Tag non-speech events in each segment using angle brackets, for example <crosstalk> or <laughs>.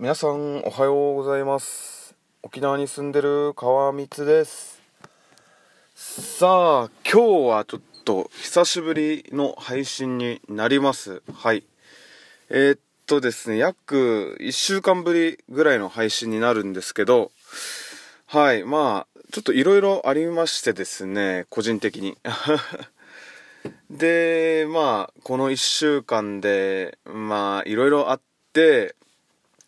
皆さんおはようございます。沖縄に住んでる川光です。さあ今日はちょっと久しぶりの配信になります。はい。えー、っとですね約1週間ぶりぐらいの配信になるんですけどはい。まあちょっといろいろありましてですね個人的に。<laughs> でまあこの1週間でまあいろいろあって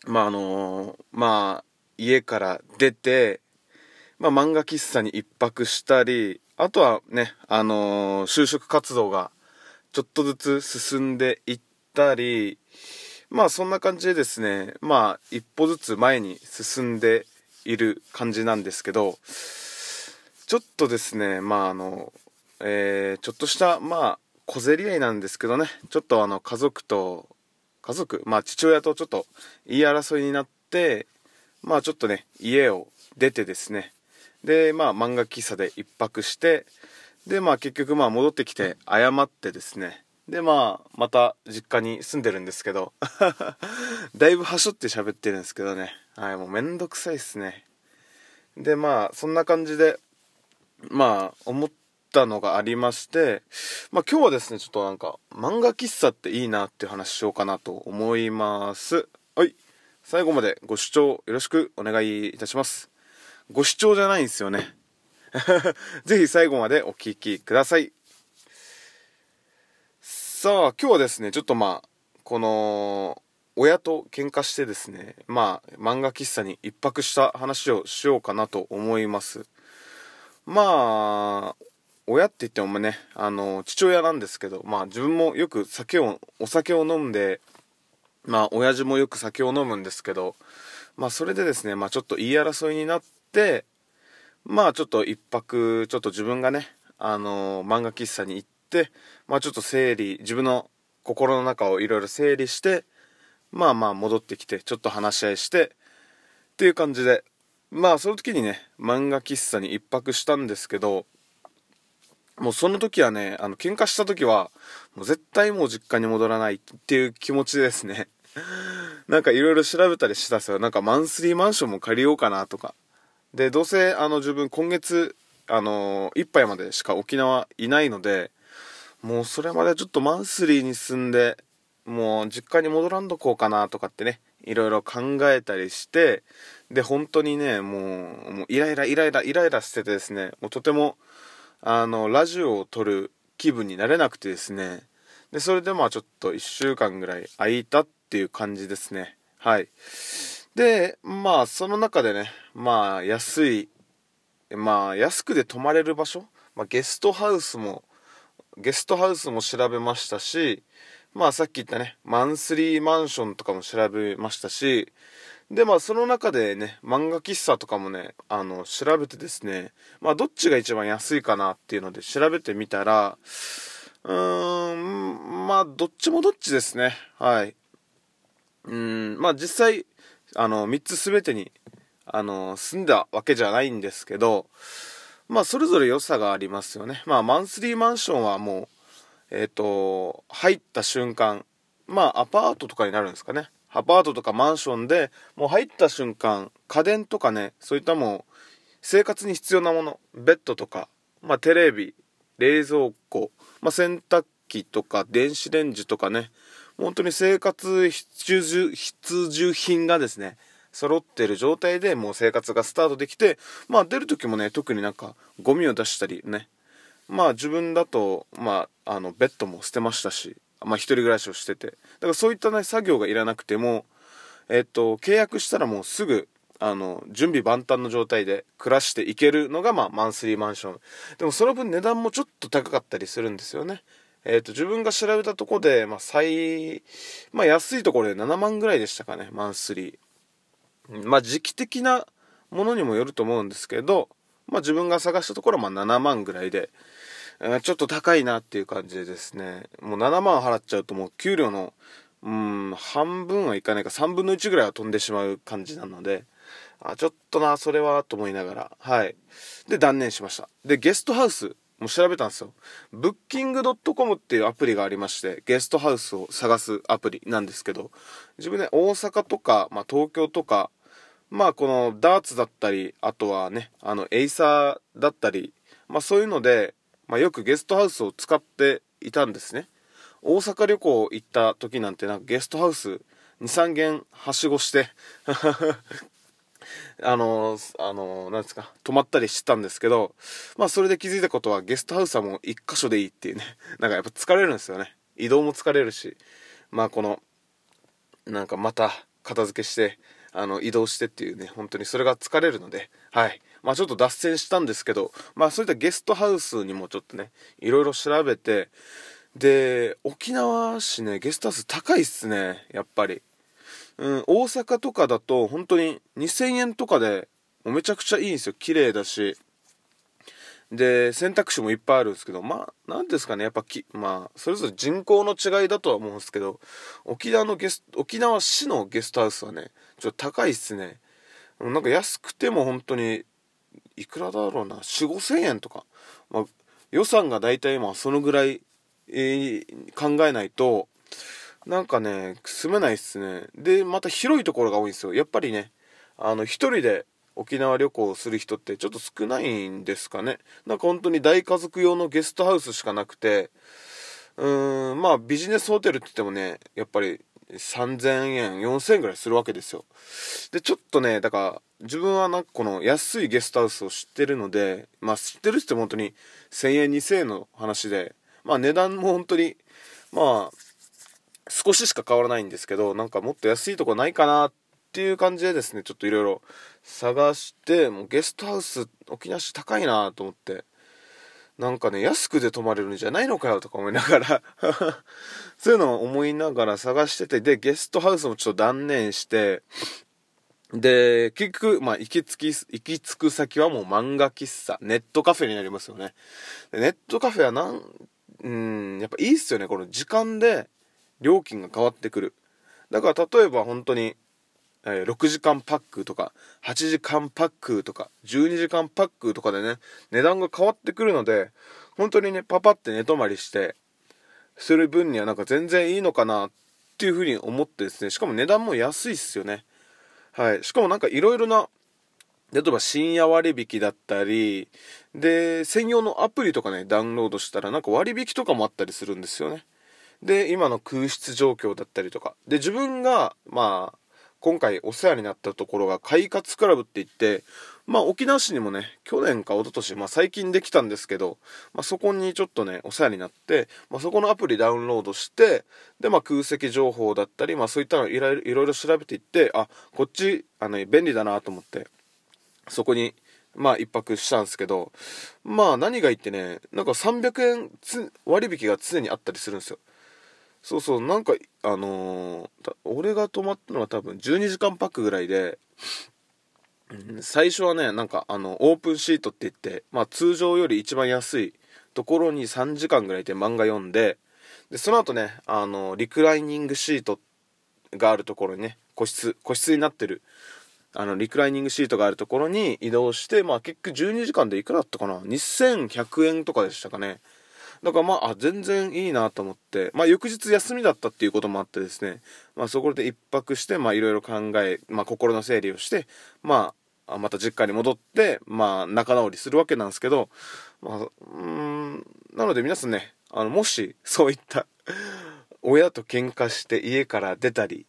まああのまあ家から出てまあ漫画喫茶に一泊したりあとはねあの就職活動がちょっとずつ進んでいったりまあそんな感じでですねまあ一歩ずつ前に進んでいる感じなんですけどちょっとですねまああのえー、ちょっとしたまあ小競り合いなんですけどねちょっとあの家族と家族まあ父親とちょっと言い争いになってまあちょっとね家を出てですね。でまあ漫画喫茶で1泊してでまあ結局まあ戻ってきて謝ってですね。でまあまた実家に住んでるんですけど <laughs> だいぶはしょって喋ってるんですけどね。はいもうめんどくさいっすね。でまあそんな感じでまあ思ったのがありましてまあ今日はですねちょっとなんか漫画喫茶っていいなっていう話しようかなと思います。はい。最後までご視聴よろしくお願いいたします。ご視聴じゃないんですよね。<laughs> ぜひ最後までお聴きください。さあ今日はですねちょっとまあこの親と喧嘩してですねまあ漫画喫茶に一泊した話をしようかなと思います。まあ親って言ってもねあの父親なんですけどまあ自分もよく酒をお酒を飲んでまあ親父もよく酒を飲むんですけどまあそれでですねまあちょっと言い争いになってまあちょっと一泊ちょっと自分がねあの漫画喫茶に行ってまあちょっと整理自分の心の中をいろいろ整理してまあまあ戻ってきてちょっと話し合いしてっていう感じでまあその時にね漫画喫茶に一泊したんですけどもうその時はねあの喧嘩した時はもう絶対もう実家に戻らないっていう気持ちですね。<laughs> なんかいろいろ調べたりしたんですよ。なんかマンスリーマンションも借りようかなとか。でどうせあの自分今月あのいっぱいまでしか沖縄いないのでもうそれまでちょっとマンスリーに住んでもう実家に戻らんとこうかなとかってねいろいろ考えたりしてで本当にねもうもうイライライライライライラしててですねもうとてもあのラジオを撮る気分になれなくてですね。でそれでまあちょっと1週間ぐらい空いたっていう感じですね。はい。でまあその中でねまあ安いまあ安くで泊まれる場所、まあ、ゲストハウスもゲストハウスも調べましたしまあさっき言ったねマンスリーマンションとかも調べましたしでまあその中でね漫画喫茶とかもねあの調べてですねまあどっちが一番安いかなっていうので調べてみたらうーんまあどっちもどっちですね。はい。うんまあ実際あの3つ全てにあの住んだわけじゃないんですけどまあそれぞれ良さがありますよね。まあマンスリーマンションはもうえっ、ー、と入った瞬間まあアパートとかになるんですかね。アパートとかマンションでもう入った瞬間家電とかねそういったもう生活に必要なものベッドとか、まあ、テレビ冷蔵庫、まあ、洗濯機とか電子レンジとかね本当に生活必需必需品がですね揃ってる状態でもう生活がスタートできてまあ出る時もね特になんかゴミを出したりねまあ自分だとまああのベッドも捨てましたしまあ、一人暮らしをしてて。だからそういったね作業がいらなくてもえっと契約したらもうすぐあの準備万端の状態で暮らしていけるのが、まあ、マンスリーマンション。でもその分値段もちょっと高かったりするんですよね。えっと自分が調べたとこで、まあ、最、まあ、安いところで7万ぐらいでしたかねマンスリー。まあ時期的なものにもよると思うんですけど、まあ、自分が探したところはまあ7万ぐらいでちょっと高いなっていう感じでですね、もう7万払っちゃうともう給料の、うん、半分はいかないか3分の1ぐらいは飛んでしまう感じなので、あ、ちょっとな、それはと思いながら、はい。で、断念しました。で、ゲストハウスもう調べたんですよ。ブッキングドットコムっていうアプリがありまして、ゲストハウスを探すアプリなんですけど、自分ね、大阪とか、まあ、東京とか、まあこのダーツだったり、あとはね、あのエイサーだったり、まあそういうので、まあよくゲストハウスを使っていたんですね。大阪旅行行った時なんてなんかゲストハウス2、3軒はしごして <laughs> あのあのなんですか、泊まったりしてたんですけど、まあそれで気づいたことはゲストハウスはもう1箇所でいいっていうね。<laughs> なんかやっぱ疲れるんですよね。移動も疲れるし、まあこの、なんかまた片付けして、あの移動してっていうね、本当にそれが疲れるので、はい。まあちょっと脱線したんですけど、まあそういったゲストハウスにもちょっとね、いろいろ調べて、で、沖縄市ね、ゲストハウス高いっすね、やっぱり。うん、大阪とかだと本当に2000円とかでもうめちゃくちゃいいんですよ。綺麗だし。で、選択肢もいっぱいあるんですけど、まあ、なんですかね、やっぱき、まあ、それぞれ人口の違いだとは思うんですけど、沖縄のゲスト、沖縄市のゲストハウスはね、ちょっと高いっすね。なんか安くても本当に、いくらだろうな、4、5千円とか。まあ、予算が大体今そのぐらい、えー、考えないと、なんかね、住めないっすね。で、また広いところが多いんですよ。やっぱりね、あの、一人で沖縄旅行をする人ってちょっと少ないんですかね。なんか本当に大家族用のゲストハウスしかなくて、うーん、まあビジネスホテルって言ってもね、やっぱり3000円、4000円ぐらいするわけですよ。で、ちょっとね、だから、自分はなんかこの安いゲストハウスを知ってるので、まあ知ってるって本当に1000円、2000円の話で、まあ値段も本当に、まあ、少ししか変わらないんですけど、なんかもっと安いとこないかなっていう感じでですね、ちょっといろいろ探して、もうゲストハウス、沖縄市高いなと思って、なんかね、安くで泊まれるんじゃないのかよとか思いながら <laughs> そういうのを思いながら探してて、で、ゲストハウスもちょっと断念して、で、結局、まあ、行き着き、行き着く先はもう漫画喫茶、ネットカフェになりますよね。ネットカフェはなん、うん、やっぱいいっすよね。この時間で、料金が変わってくるだから例えば本当に、えー、6時間パックとか8時間パックとか12時間パックとかでね値段が変わってくるので本当にねパパって寝泊まりしてする分にはなんか全然いいのかなっていうふうに思ってですねしかも値段も安いっすよねはいしかもなんかいろいろな例えば深夜割引だったりで専用のアプリとかねダウンロードしたらなんか割引とかもあったりするんですよねで、今の空室状況だったりとか。で、自分が、まあ、今回お世話になったところが快活クラブって言って、まあ沖縄市にもね、去年か一昨年まあ最近できたんですけど、まあそこにちょっとね、お世話になって、まあそこのアプリダウンロードして、でまあ空席情報だったり、まあそういったのいろいろ調べていって、あ、こっち、あの、便利だなと思って、そこに、まあ一泊したんですけど、まあ何がいいってね、なんか300円割引が常にあったりするんですよ。そうそうなんかあのー、俺が泊まったのは多分12時間パックぐらいで、最初はねなんかあのオープンシートって言ってまあ通常より一番安いところに3時間ぐらいで漫画読んででその後ねあのリクライニングシートがあるところにね個室個室になってるあのリクライニングシートがあるところに移動してまあ結局12時間でいくらだったかな？2100円とかでしたかね。だからまあ、あ、全然いいなと思って、まあ翌日休みだったっていうこともあってですね、まあそこで一泊して、まあいろいろ考え、まあ心の整理をして、まあ、また実家に戻って、まあ仲直りするわけなんですけど、まあ、うん、なので皆さんね、あの、もしそういった親と喧嘩して家から出たり、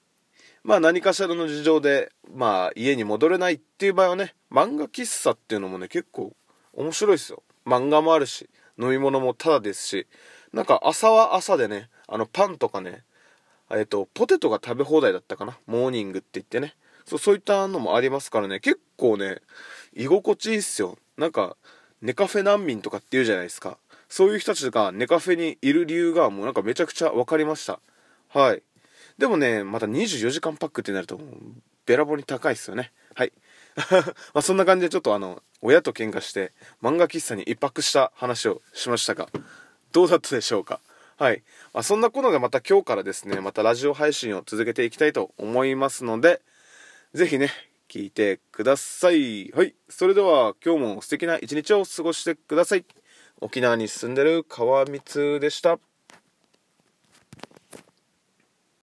まあ何かしらの事情で、まあ家に戻れないっていう場合はね、漫画喫茶っていうのもね、結構面白いですよ。漫画もあるし、飲み物もタダですし、なんか朝は朝でね、あのパンとかね、えっと、ポテトが食べ放題だったかな？モーニングって言ってね。そう、そういったのもありますからね、結構ね、居心地いいっすよ。なんか、ネカフェ難民とかって言うじゃないですか。そういう人たちがネカフェにいる理由がもうなんかめちゃくちゃ分かりました。はい。でもね、また24時間パックってなると、べらぼに高いっすよね。はい。<laughs> まあそんな感じでちょっとあの、親と喧嘩して漫画喫茶に一泊した話をしましたが、どうだったでしょうかはい。まあ、そんなことでまた今日からですね、またラジオ配信を続けていきたいと思いますので、ぜひね、聞いてください。はい。それでは今日も素敵な一日を過ごしてください。沖縄に住んでる川光でした。